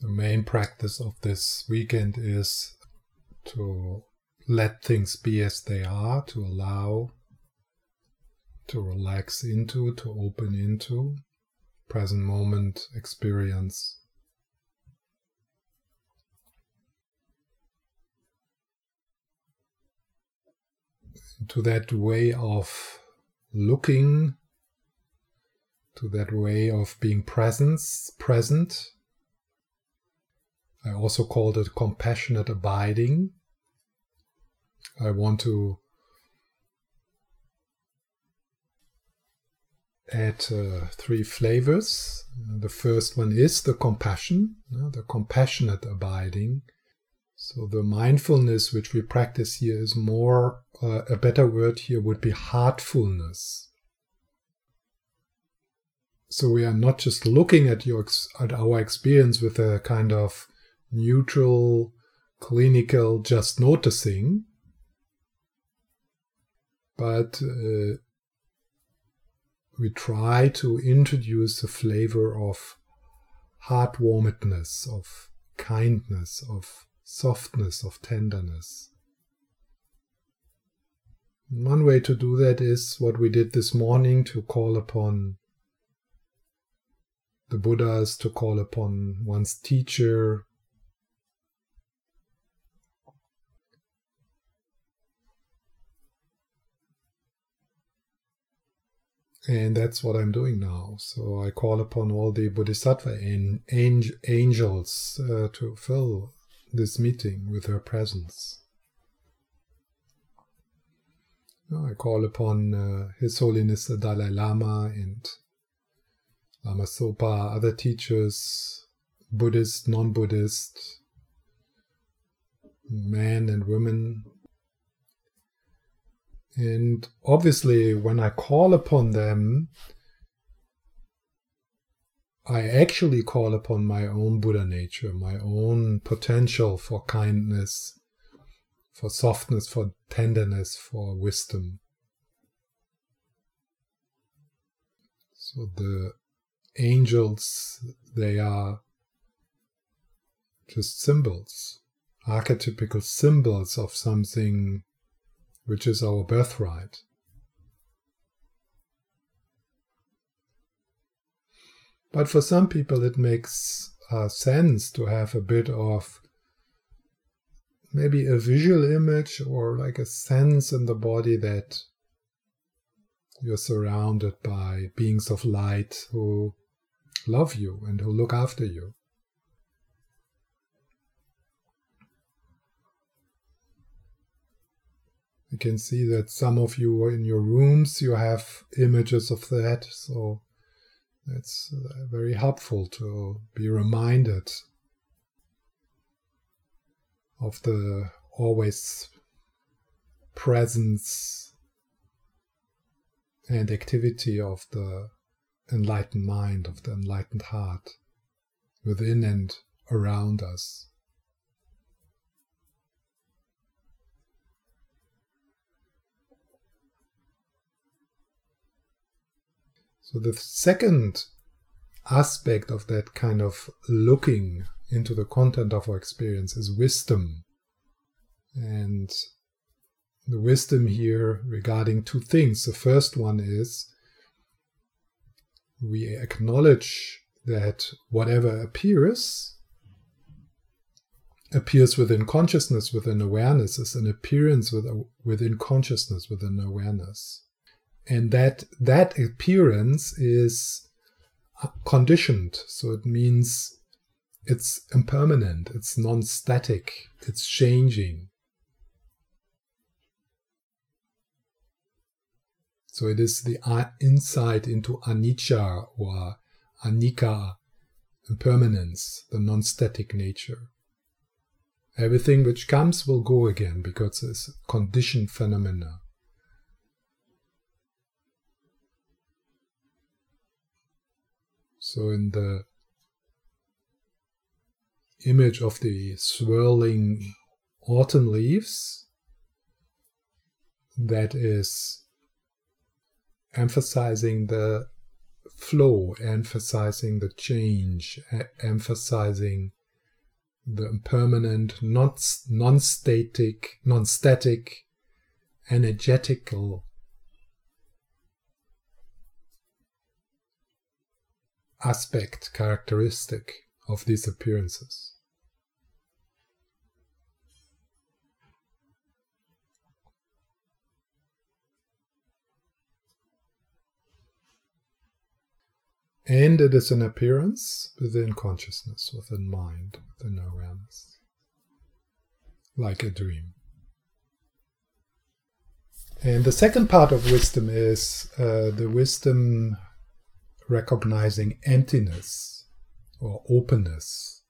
The main practice of this weekend is to let things be as they are, to allow, to relax into, to open into present moment experience. To that way of looking, to that way of being presence, present I also called it compassionate abiding. I want to add uh, three flavors. The first one is the compassion, the compassionate abiding. So the mindfulness which we practice here is more, uh, a better word here would be heartfulness. So we are not just looking at your at our experience with a kind of neutral, clinical, just noticing. But uh, we try to introduce a flavor of heartwarmedness, of kindness, of softness, of tenderness. One way to do that is what we did this morning to call upon the Buddhas, to call upon one's teacher, And that's what I'm doing now. So I call upon all the Bodhisattva and angels uh, to fill this meeting with their presence. I call upon uh, His Holiness the Dalai Lama and Lama Zopa, other teachers, Buddhist, non Buddhist, men and women, and obviously, when I call upon them, I actually call upon my own Buddha nature, my own potential for kindness, for softness, for tenderness, for wisdom. So the angels, they are just symbols, archetypical symbols of something which is our birthright. But for some people, it makes uh, sense to have a bit of maybe a visual image or like a sense in the body that you're surrounded by beings of light who love you and who look after you. You can see that some of you are in your rooms you have images of that, so it's uh, very helpful to be reminded of the always presence and activity of the enlightened mind, of the enlightened heart within and around us. So the second aspect of that kind of looking into the content of our experience is wisdom. And the wisdom here regarding two things. The first one is we acknowledge that whatever appears appears within consciousness, within awareness, is an appearance within consciousness, within awareness and that that appearance is conditioned. So it means it's impermanent it's non-static it's changing. So it is the insight into anicca or anicca impermanence the non-static nature. Everything which comes will go again because it's conditioned phenomena So in the image of the swirling autumn leaves, that is emphasizing the flow, emphasizing the change, emphasizing the impermanent, non-static, non-static, energetical aspect, characteristic of these appearances. And it is an appearance within consciousness, within mind, within awareness, like a dream. And the second part of wisdom is uh, the wisdom recognizing emptiness or openness.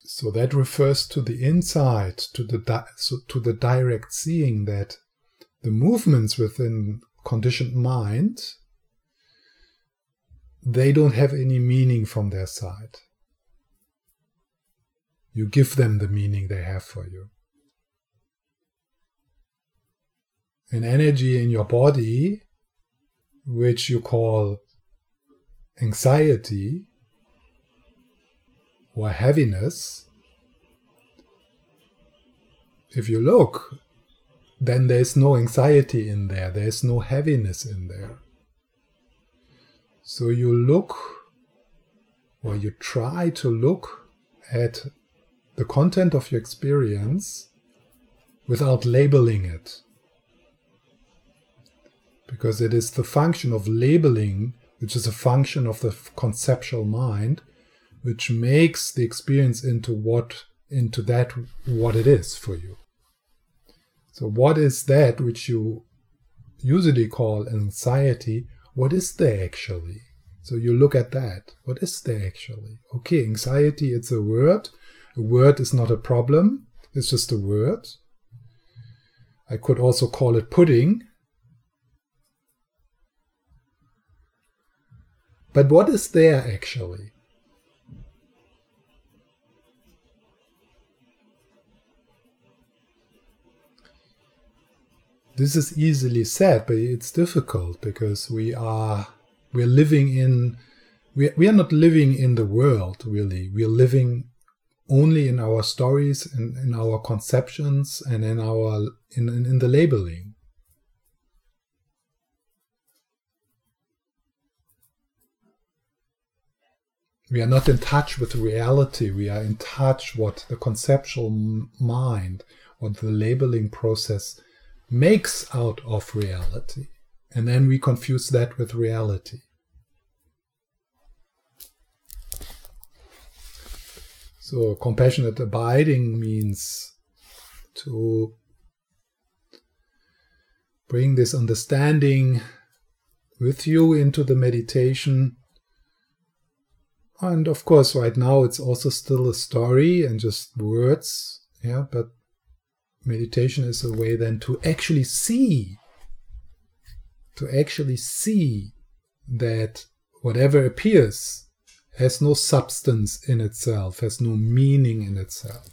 So that refers to the insight, to the di- so to the direct seeing that the movements within conditioned mind they don't have any meaning from their side. You give them the meaning they have for you. An energy in your body, which you call anxiety or heaviness, if you look, then there's no anxiety in there, there's no heaviness in there. So you look, or you try to look at the content of your experience without labeling it. Because it is the function of labeling, which is a function of the conceptual mind, which makes the experience into what into that what it is for you. So what is that which you usually call anxiety what is there actually? So you look at that. What is there actually? Okay, anxiety, it's a word. A word is not a problem, it's just a word. I could also call it pudding. But what is there actually? this is easily said, but it's difficult because we are we're living in we, we are not living in the world really. We are living only in our stories and in our conceptions and in our in, in, in the labeling. We are not in touch with reality. We are in touch what the conceptual mind, what the labeling process makes out of reality. And then we confuse that with reality. So, compassionate abiding means to bring this understanding with you into the meditation. And of course, right now it's also still a story and just words, yeah, but meditation is a way then to actually see, to actually see that whatever appears has no substance in itself, has no meaning in itself.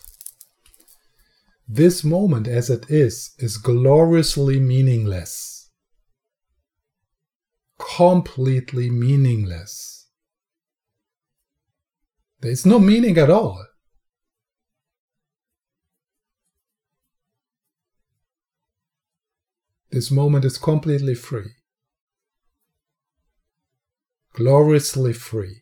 This moment as it is, is gloriously meaningless. Completely meaningless. There is no meaning at all. This moment is completely free, gloriously free.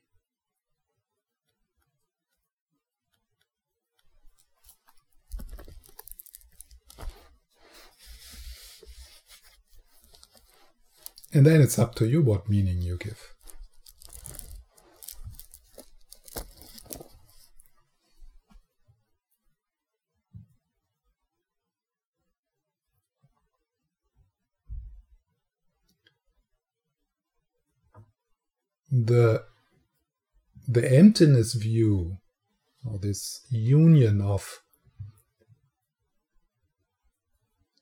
And then it's up to you what meaning you give. The the emptiness view or this union of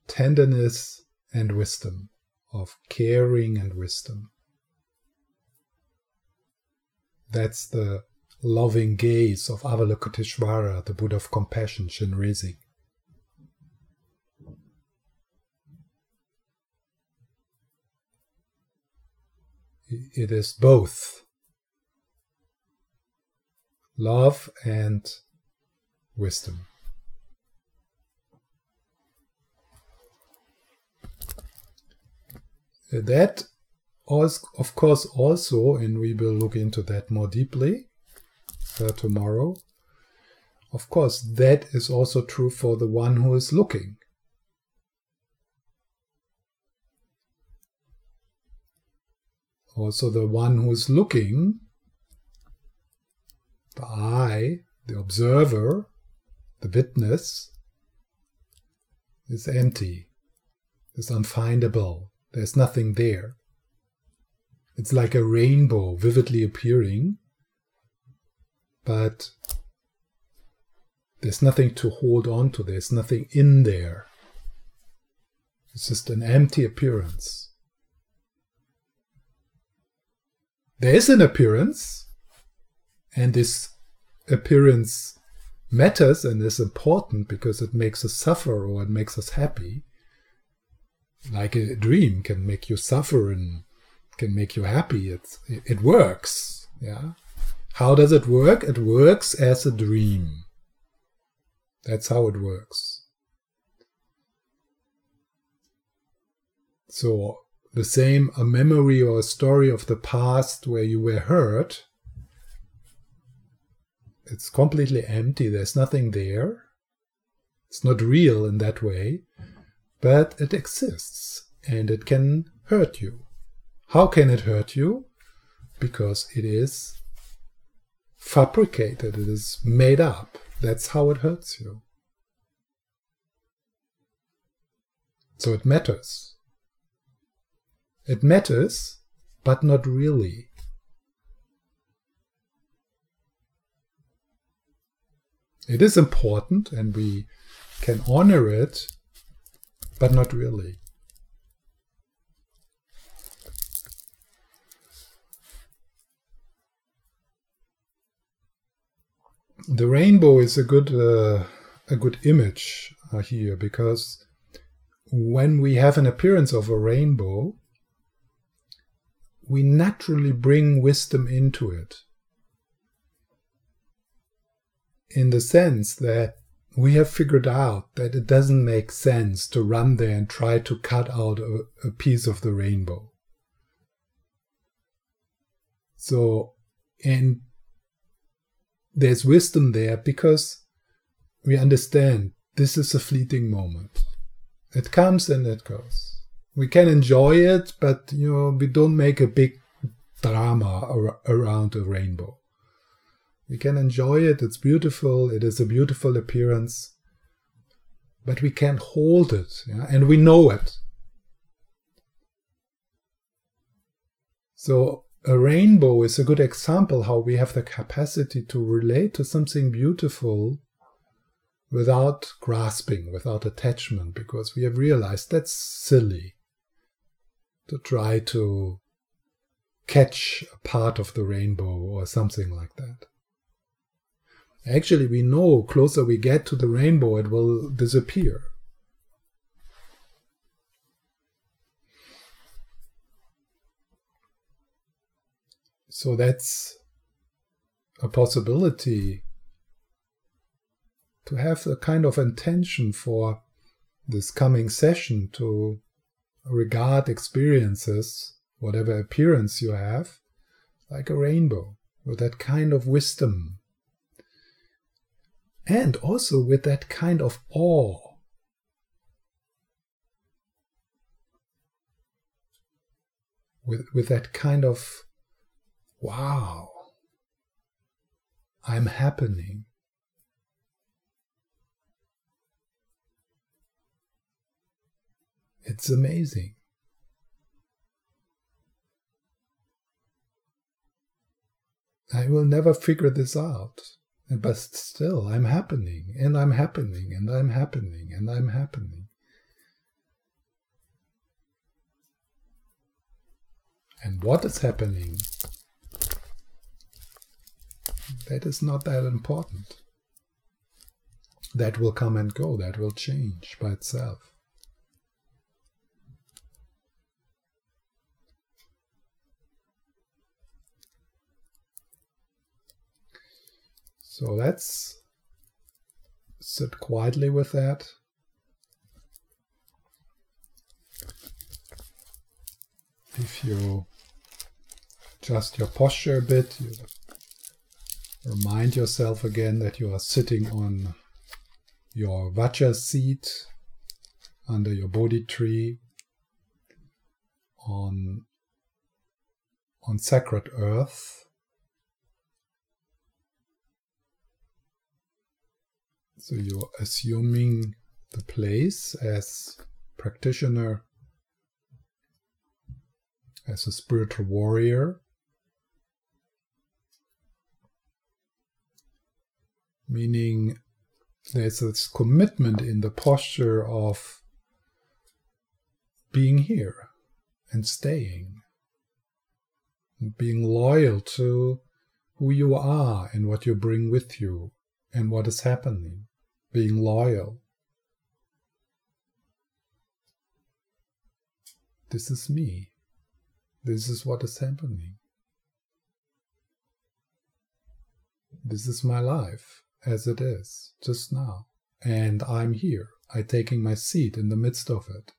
tenderness and wisdom of caring and wisdom that's the loving gaze of Avalokiteshvara, the Buddha of compassion, Chenrezig. It is both love and wisdom. That, of course, also, and we will look into that more deeply uh, tomorrow. Of course, that is also true for the one who is looking. Also, the one who is looking, the eye, the observer, the witness, is empty, is unfindable. There's nothing there. It's like a rainbow vividly appearing, but there's nothing to hold on to, there's nothing in there. It's just an empty appearance. There is an appearance, and this appearance matters and is important because it makes us suffer or it makes us happy. Like a dream can make you suffer and can make you happy. It's, it works. Yeah. How does it work? It works as a dream. That's how it works. So, the same, a memory or a story of the past where you were hurt, it's completely empty. There's nothing there. It's not real in that way, but it exists and it can hurt you. How can it hurt you? Because it is fabricated, it is made up. That's how it hurts you. So it matters. It matters, but not really. It is important and we can honor it, but not really. The rainbow is a good uh, a good image uh, here because when we have an appearance of a rainbow, we naturally bring wisdom into it. In the sense that we have figured out that it doesn't make sense to run there and try to cut out a, a piece of the rainbow. So, and there's wisdom there because we understand this is a fleeting moment. It comes and it goes. We can enjoy it, but you know, we don't make a big drama ar- around a rainbow. We can enjoy it, it's beautiful, it is a beautiful appearance, but we can't hold it, yeah? and we know it. So, a rainbow is a good example how we have the capacity to relate to something beautiful without grasping, without attachment, because we have realized that's silly to try to catch a part of the rainbow or something like that. Actually, we know closer we get to the rainbow, it will disappear. So that's a possibility to have a kind of intention for this coming session to regard experiences, whatever appearance you have, like a rainbow, with that kind of wisdom. And also with that kind of awe. With, with that kind of, wow, I'm happening. It's amazing. I will never figure this out. But still, I'm happening, and I'm happening, and I'm happening, and I'm happening. And what is happening? That is not that important. That will come and go, that will change by itself. So let's sit quietly with that. If you adjust your posture a bit, you remind yourself again that you are sitting on your Vajra seat under your Bodhi tree on, on sacred earth. So you're assuming the place as practitioner, as a spiritual warrior. Meaning there's this commitment in the posture of being here and staying, and being loyal to who you are and what you bring with you and what is happening, being loyal. This is me. This is what is happening. This is my life as it is, just now. And I'm here. I'm taking my seat in the midst of it.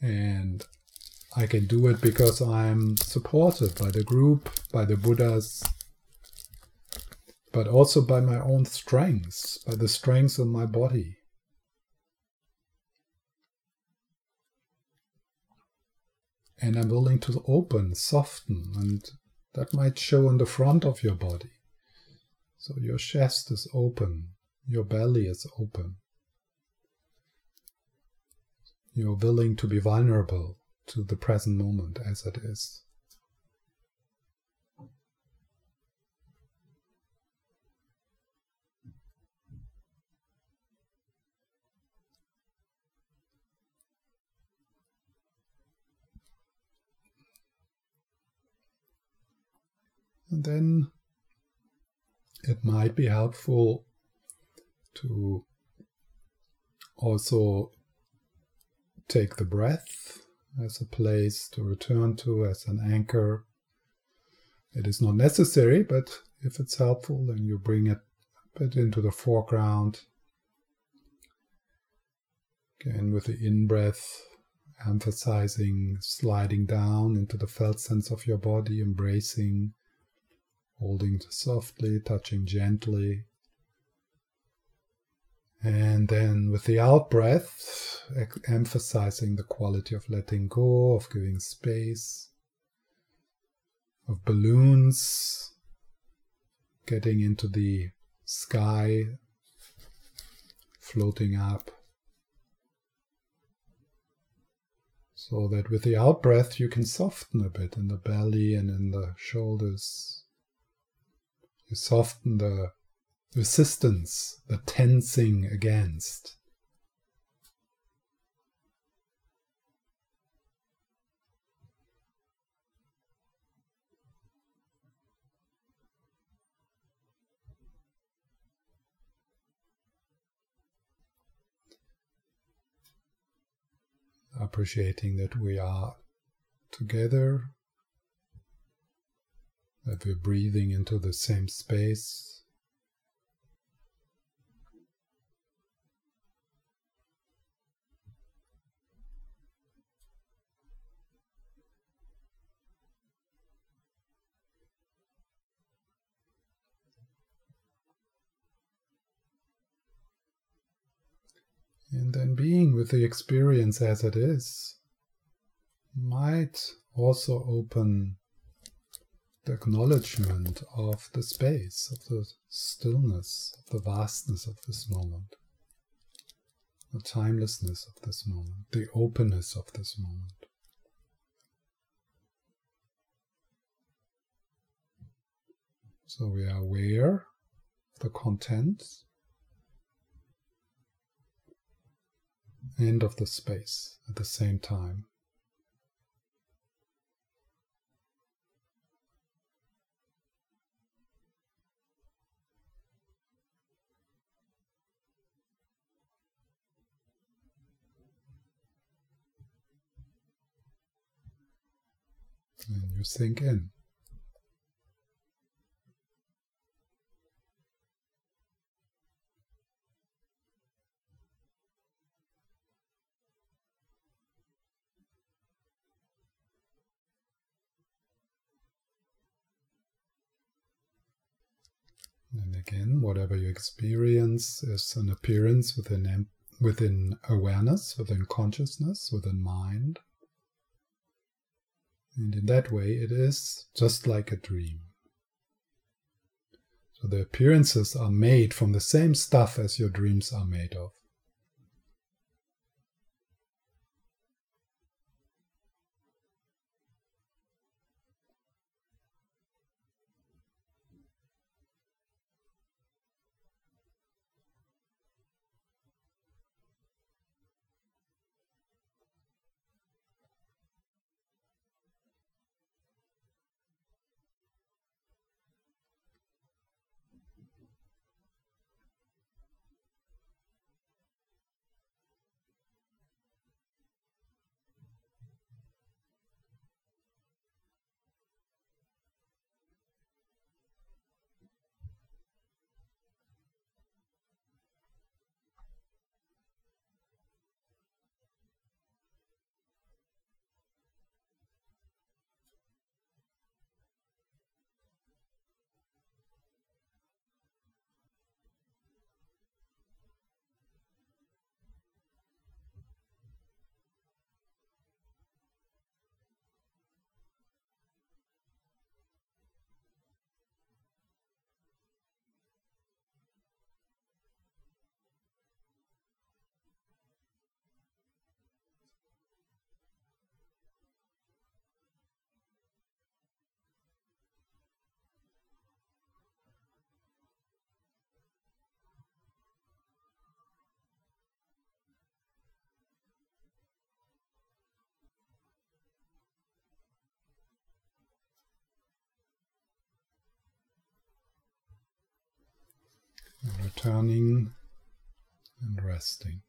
And I can do it because I'm supported by the group, by the Buddhas, but also by my own strengths, by the strengths of my body. And I'm willing to open, soften, and that might show in the front of your body. So your chest is open, your belly is open. You're willing to be vulnerable to the present moment as it is. And then it might be helpful to also take the breath as a place to return to, as an anchor. It is not necessary, but if it's helpful, then you bring it a bit into the foreground. Again, with the in breath, emphasizing sliding down into the felt sense of your body, embracing holding softly, touching gently. And then with the out breath, emphasizing the quality of letting go, of giving space, of balloons, getting into the sky, floating up. So that with the out breath you can soften a bit in the belly and in the shoulders. You soften the resistance, the tensing against. Appreciating that we are together that we're breathing into the same space. And then being with the experience as it is might also open the acknowledgement of the space, of the stillness, of the vastness of this moment, the timelessness of this moment, the openness of this moment. So we are aware of the contents and of the space at the same time. And you sink in. And again, whatever you experience is an appearance within, within awareness, within consciousness, within mind. And in that way, it is just like a dream. So the appearances are made from the same stuff as your dreams are made of. Returning and resting.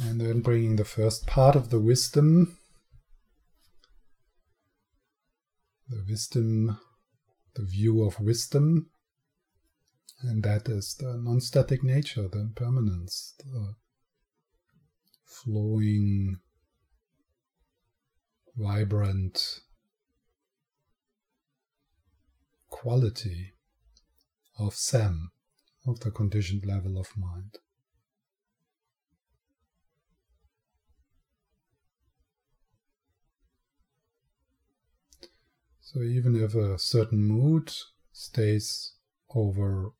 And then bringing the first part of the wisdom, the wisdom, the view of wisdom, and that is the non static nature, the impermanence, the flowing, vibrant quality of Sam, of the conditioned level of mind. So even if a certain mood stays over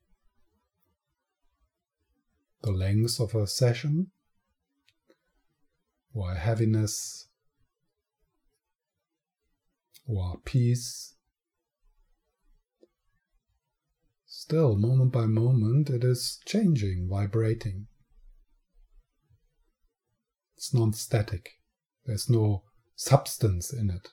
the length of a session, or heaviness, or peace, still, moment by moment, it is changing, vibrating. It's non static, there's no substance in it.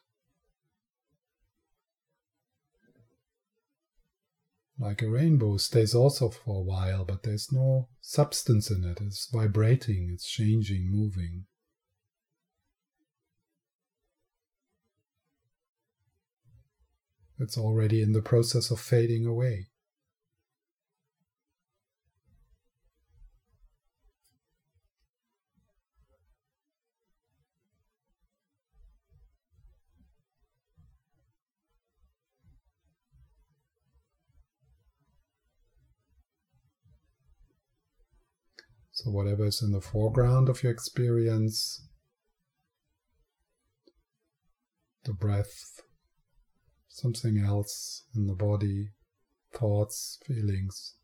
Like a rainbow stays also for a while, but there's no substance in it. It's vibrating, it's changing, moving. It's already in the process of fading away. So, whatever is in the foreground of your experience, the breath, something else in the body, thoughts, feelings,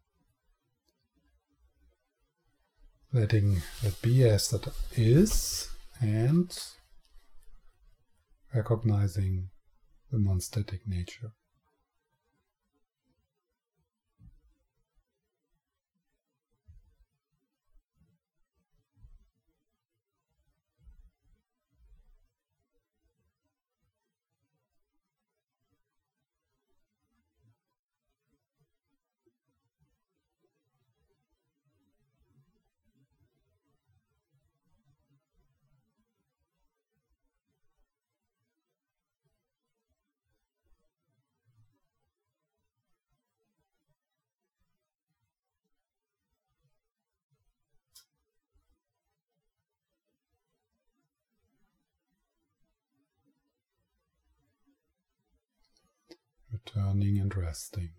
letting it be as that is, and recognizing the non static nature. Turning and resting.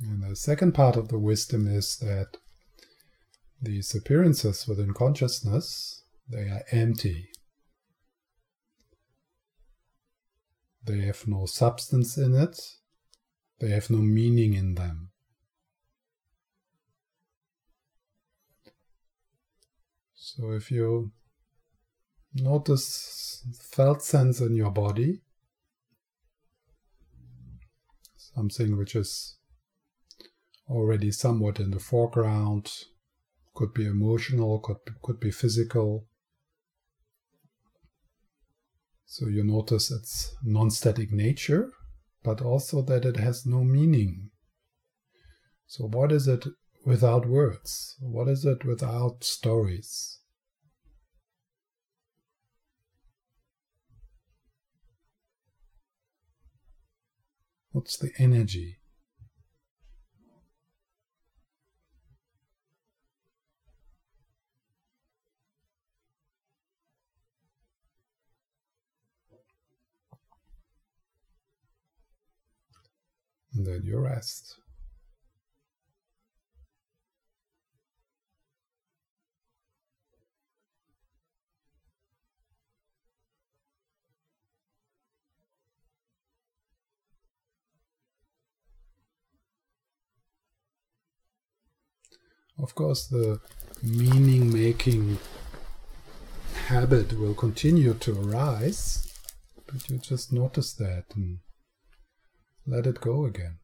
And the second part of the wisdom is that these appearances within consciousness, they are empty. They have no substance in it. They have no meaning in them. So if you notice felt sense in your body, something which is already somewhat in the foreground, could be emotional, could could be physical. So you notice its non static nature, but also that it has no meaning. So, what is it without words? What is it without stories? What's the energy? And then you rest. Of course, the meaning making habit will continue to arise, but you just notice that and let it go again.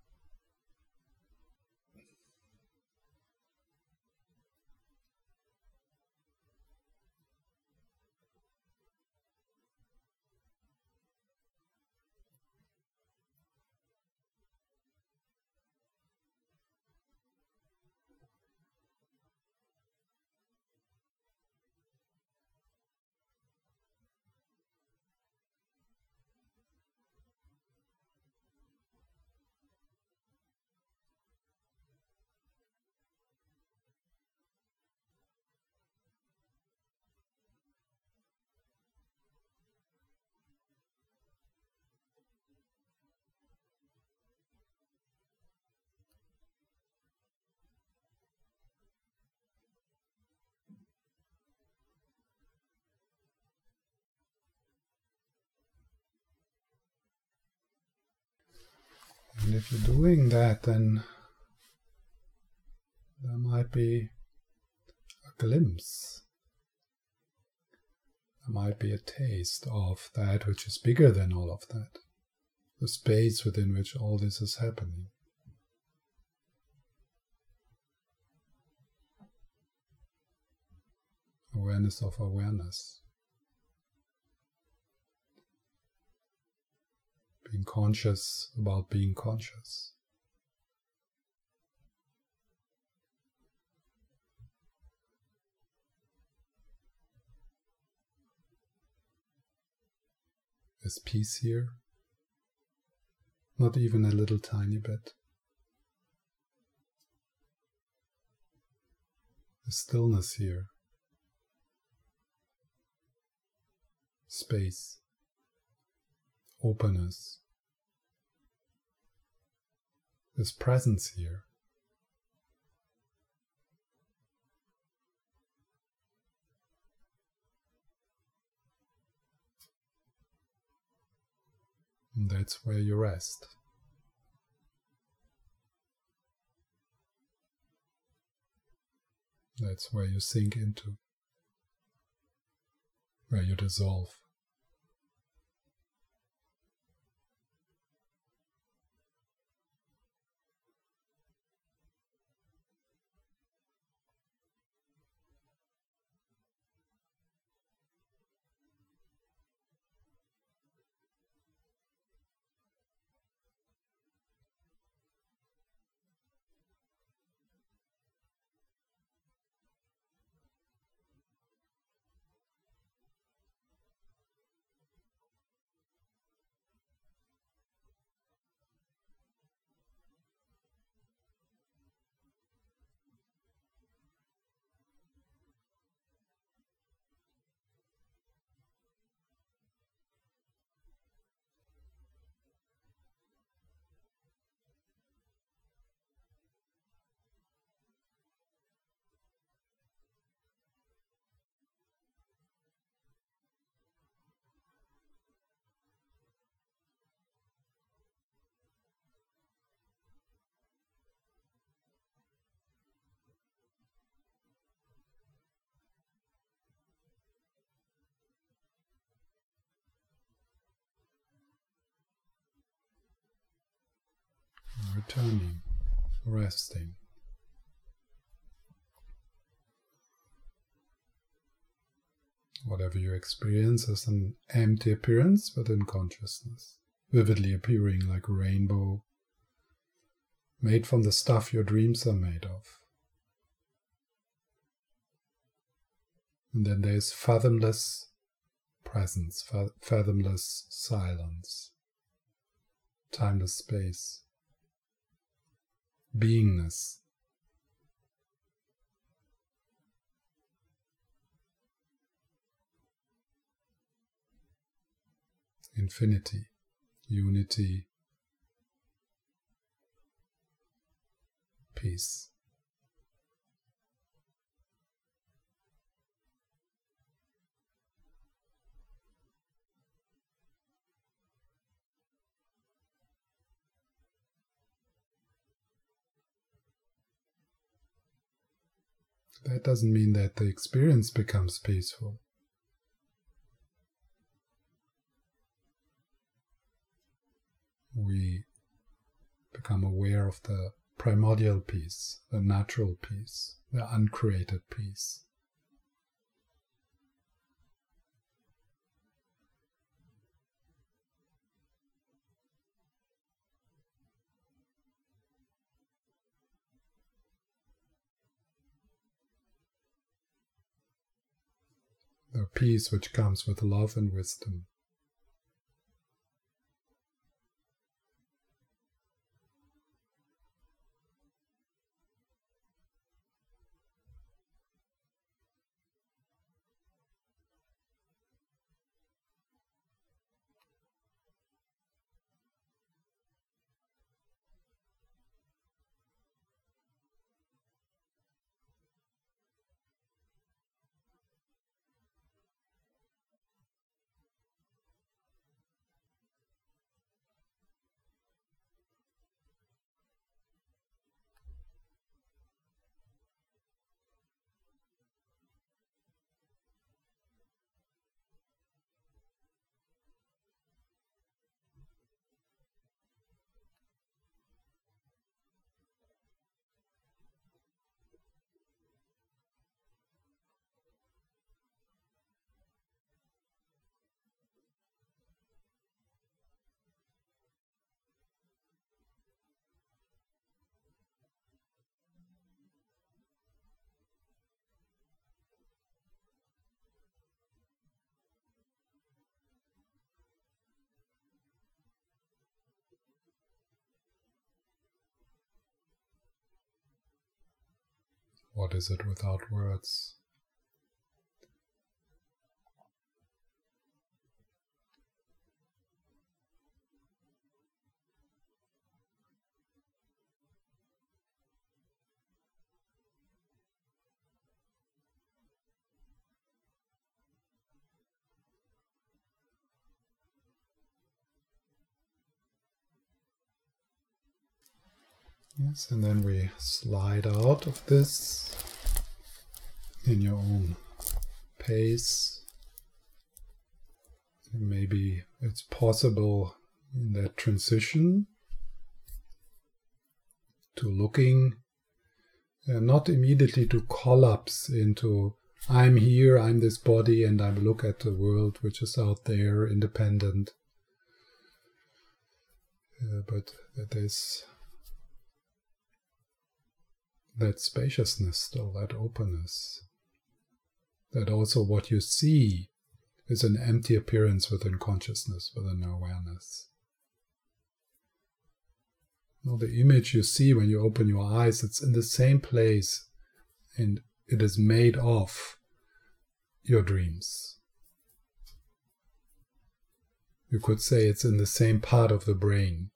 And if you're doing that, then there might be a glimpse. There might be a taste of that which is bigger than all of that, the space within which all this is happening. Awareness of awareness. Being conscious about being conscious. Is peace here? Not even a little tiny bit. The stillness here. Space openness, this presence here. And that's where you rest. That's where you sink into, where you dissolve. Returning, resting. Whatever you experience is an empty appearance within consciousness, vividly appearing like a rainbow, made from the stuff your dreams are made of. And then there's fathomless presence, fathomless silence, timeless space, beingness. Infinity, unity, peace. That doesn't mean that the experience becomes peaceful. We become aware of the primordial peace, the natural peace, the uncreated peace. The peace which comes with love and wisdom. What is it without words? Yes, and then we slide out of this in your own pace. Maybe it's possible in that transition to looking uh, not immediately to collapse into I'm here, I'm this body, and I look at the world which is out there, independent. Uh, but there's that spaciousness still, that openness. That also what you see is an empty appearance within consciousness, within awareness. Now, the image you see when you open your eyes, it's in the same place and it is made of your dreams. You could say it's in the same part of the brain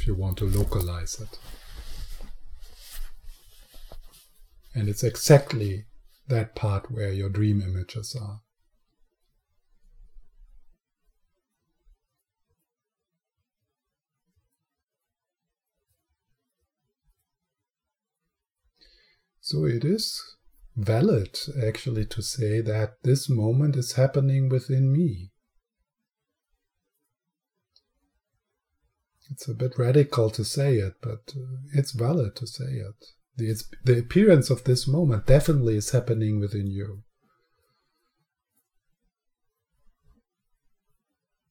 if you want to localize it. And it's exactly that part where your dream images are. So it is valid actually to say that this moment is happening within me. It's a bit radical to say it, but uh, it's valid to say it. The, the appearance of this moment definitely is happening within you.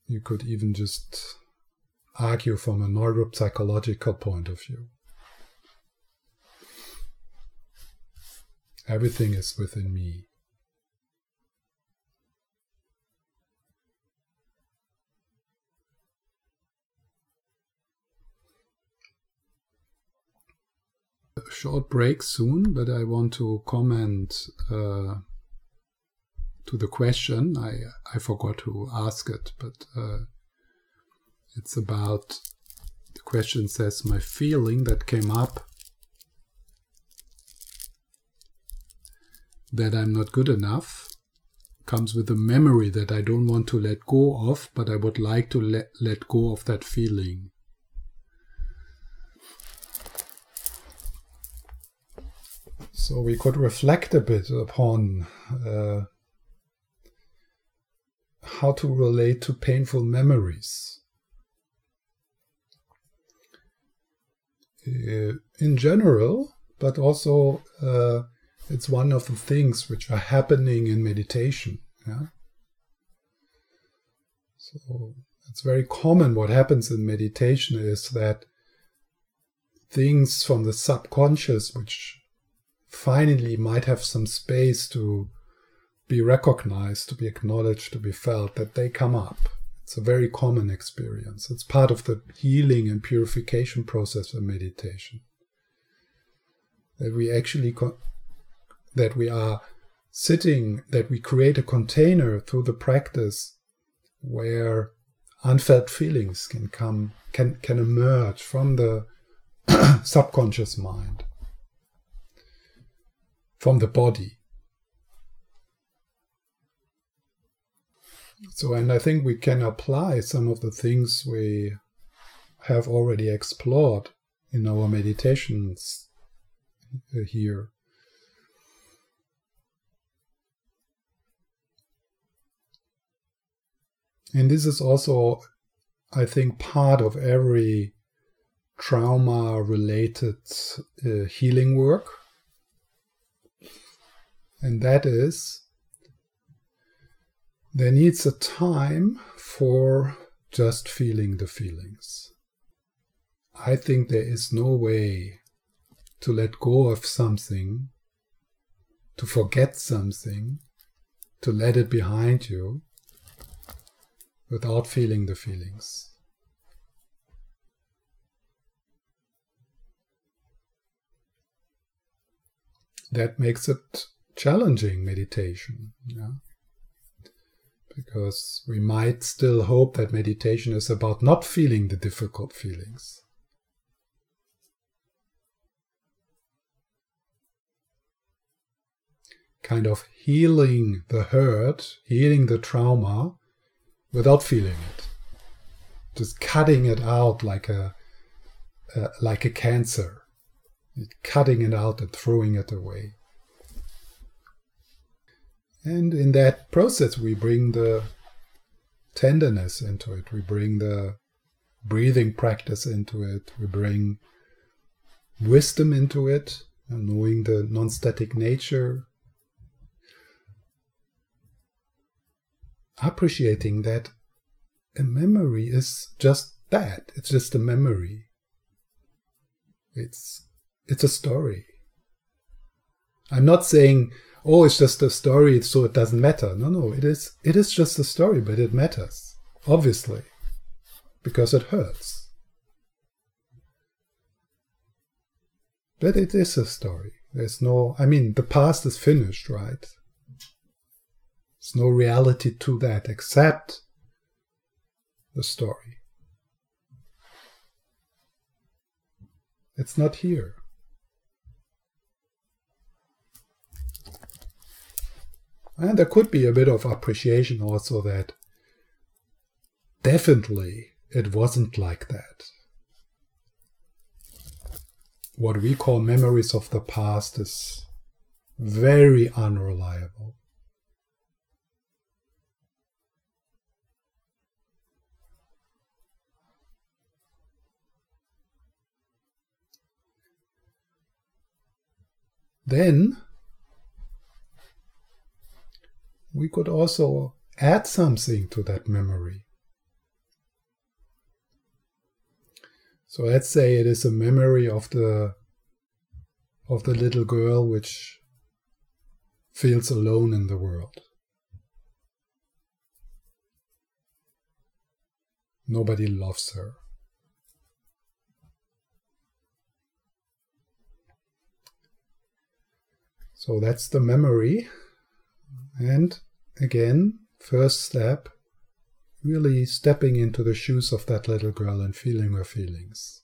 You could even just argue from a neuropsychological point of view. Everything is within me. Short break soon, but I want to comment uh, to the question. I I forgot to ask it, but uh, it's about the question says my feeling that came up that I'm not good enough comes with a memory that I don't want to let go of, but I would like to let, let go of that feeling. So we could reflect a bit upon uh, how to relate to painful memories. Uh, in general, but also uh, it's one of the things which are happening in meditation. Yeah? So it's very common. What happens in meditation is that things from the subconscious, which finally might have some space to be recognized, to be acknowledged, to be felt, that they come up. It's a very common experience. It's part of the healing and purification process of meditation. That we actually that we are sitting, that we create a container through the practice where unfelt feelings can come, can, can emerge from the subconscious mind, from the body. So, and I think we can apply some of the things we have already explored in our meditations here. And this is also, I think, part of every trauma related uh, healing work. And that is, there needs a time for just feeling the feelings. I think there is no way to let go of something, to forget something, to let it behind you, without feeling the feelings. That makes it challenging meditation. Yeah? Because we might still hope that meditation is about not feeling the difficult feelings. Kind of healing the hurt, healing the trauma, without feeling it, just cutting it out like a uh, like a cancer, cutting it out and throwing it away. And in that process, we bring the tenderness into it. We bring the breathing practice into it. We bring wisdom into it, knowing the non static nature appreciating that a memory is just that. It's just a memory. It's it's a story. I'm not saying, oh, it's just a story, so it doesn't matter. No, no, it is it is just a story, but it matters, obviously, because it hurts. But it is a story. There's no, I mean, the past is finished, right? There's no reality to that except the story. It's not here. And there could be a bit of appreciation also that definitely it wasn't like that. What we call memories of the past is very unreliable. Then we could also add something to that memory. So let's say it is a memory of the of the little girl which feels alone in the world. Nobody loves her. So that's the memory. And again, first step, really stepping into the shoes of that little girl and feeling her feelings.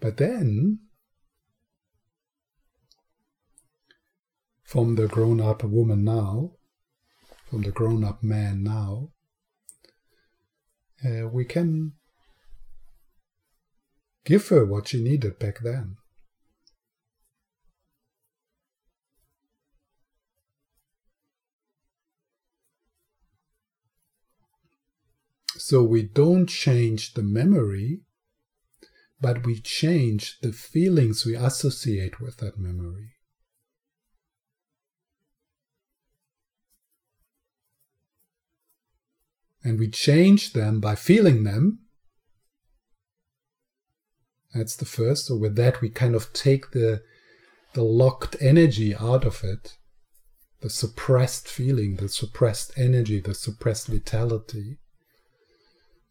But then, from the grown up woman now, from the grown up man now, uh, we can give her what she needed back then. So we don't change the memory, but we change the feelings we associate with that memory. And we change them by feeling them. That's the first. So with that, we kind of take the, the locked energy out of it, the suppressed feeling, the suppressed energy, the suppressed vitality.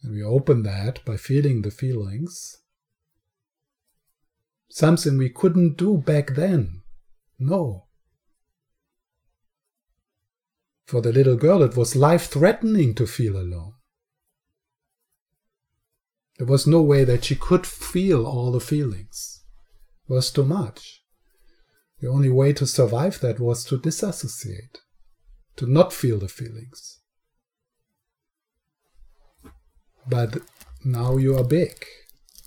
And we open that by feeling the feelings. Something we couldn't do back then. No. For the little girl, it was life threatening to feel alone. There was no way that she could feel all the feelings. It was too much. The only way to survive that was to disassociate, to not feel the feelings. But now you are big.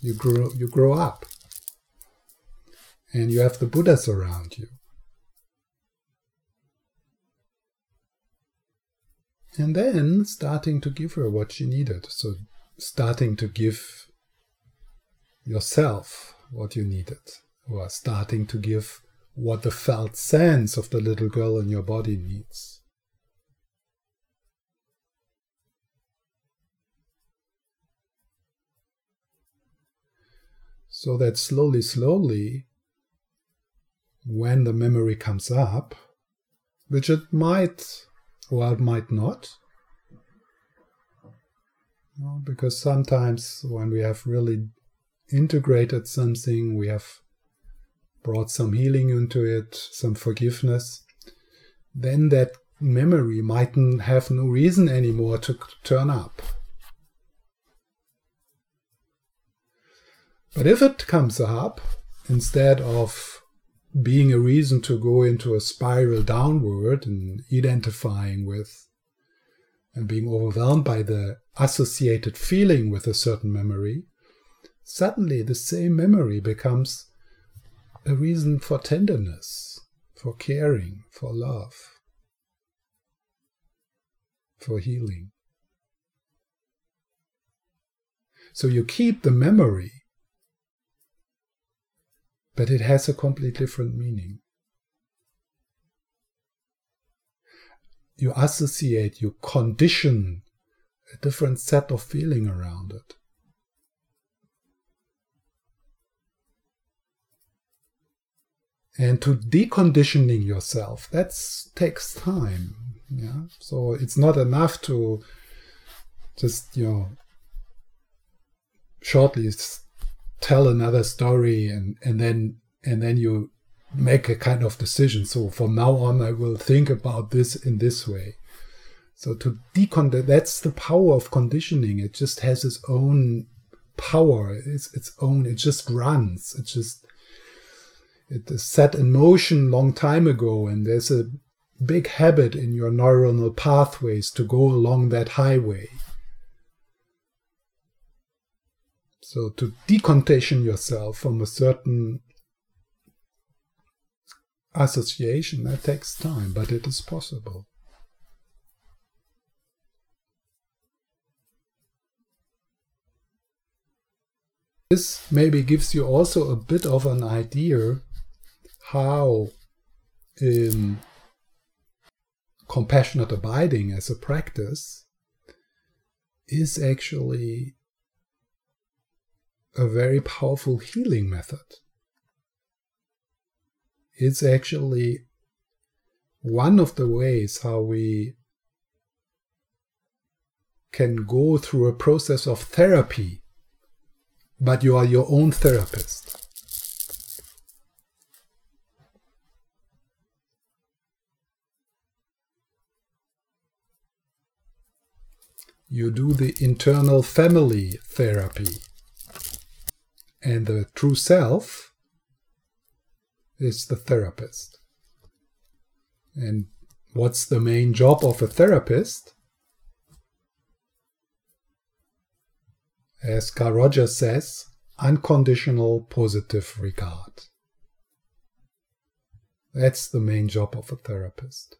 You grow you grow up. And you have the Buddhas around you. And then starting to give her what she needed. So starting to give yourself what you needed. Or starting to give what the felt sense of the little girl in your body needs. So that slowly, slowly, when the memory comes up, which it might or it might not, because sometimes when we have really integrated something, we have brought some healing into it, some forgiveness, then that memory mightn't have no reason anymore to turn up. But if it comes up, instead of being a reason to go into a spiral downward and identifying with and being overwhelmed by the associated feeling with a certain memory, suddenly the same memory becomes a reason for tenderness, for caring, for love, for healing. So you keep the memory but it has a completely different meaning. You associate, you condition a different set of feeling around it. And to deconditioning yourself, that takes time. Yeah. So it's not enough to just, you know, shortly tell another story and and then and then you make a kind of decision. So from now on i will think about this in this way. So to decondition that's the power of conditioning. It just has its own power. It's its own it just runs. It just it is set in motion long time ago and there's a big habit in your neuronal pathways to go along that highway. So to decondition yourself from a certain association, that takes time, but it is possible. This maybe gives you also a bit of an idea how um, compassionate abiding as a practice is actually a very powerful healing method. It's actually one of the ways how we can go through a process of therapy, but you are your own therapist. You do the internal family therapy. And the true self is the therapist. And what's the main job of a therapist? As Carl Rogers says, unconditional positive regard. That's the main job of a therapist.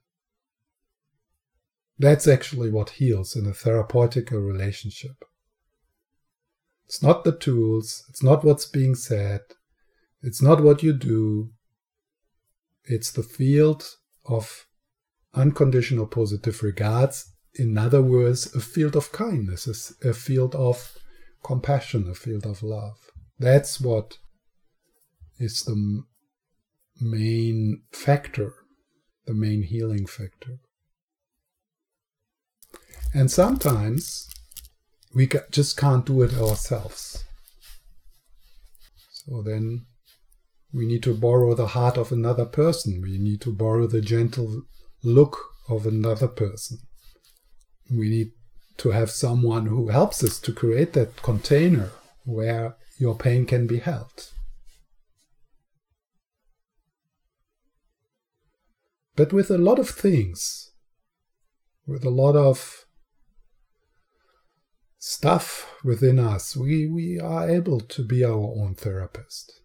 That's actually what heals in a therapeutical relationship. It's not the tools, it's not what's being said, it's not what you do, it's the field of unconditional positive regards. In other words, a field of kindness, a field of compassion, a field of love. That's what is the main factor, the main healing factor. And sometimes we just can't do it ourselves. So then we need to borrow the heart of another person. We need to borrow the gentle look of another person. We need to have someone who helps us to create that container where your pain can be held. But with a lot of things, with a lot of stuff within us, we, we are able to be our own therapist.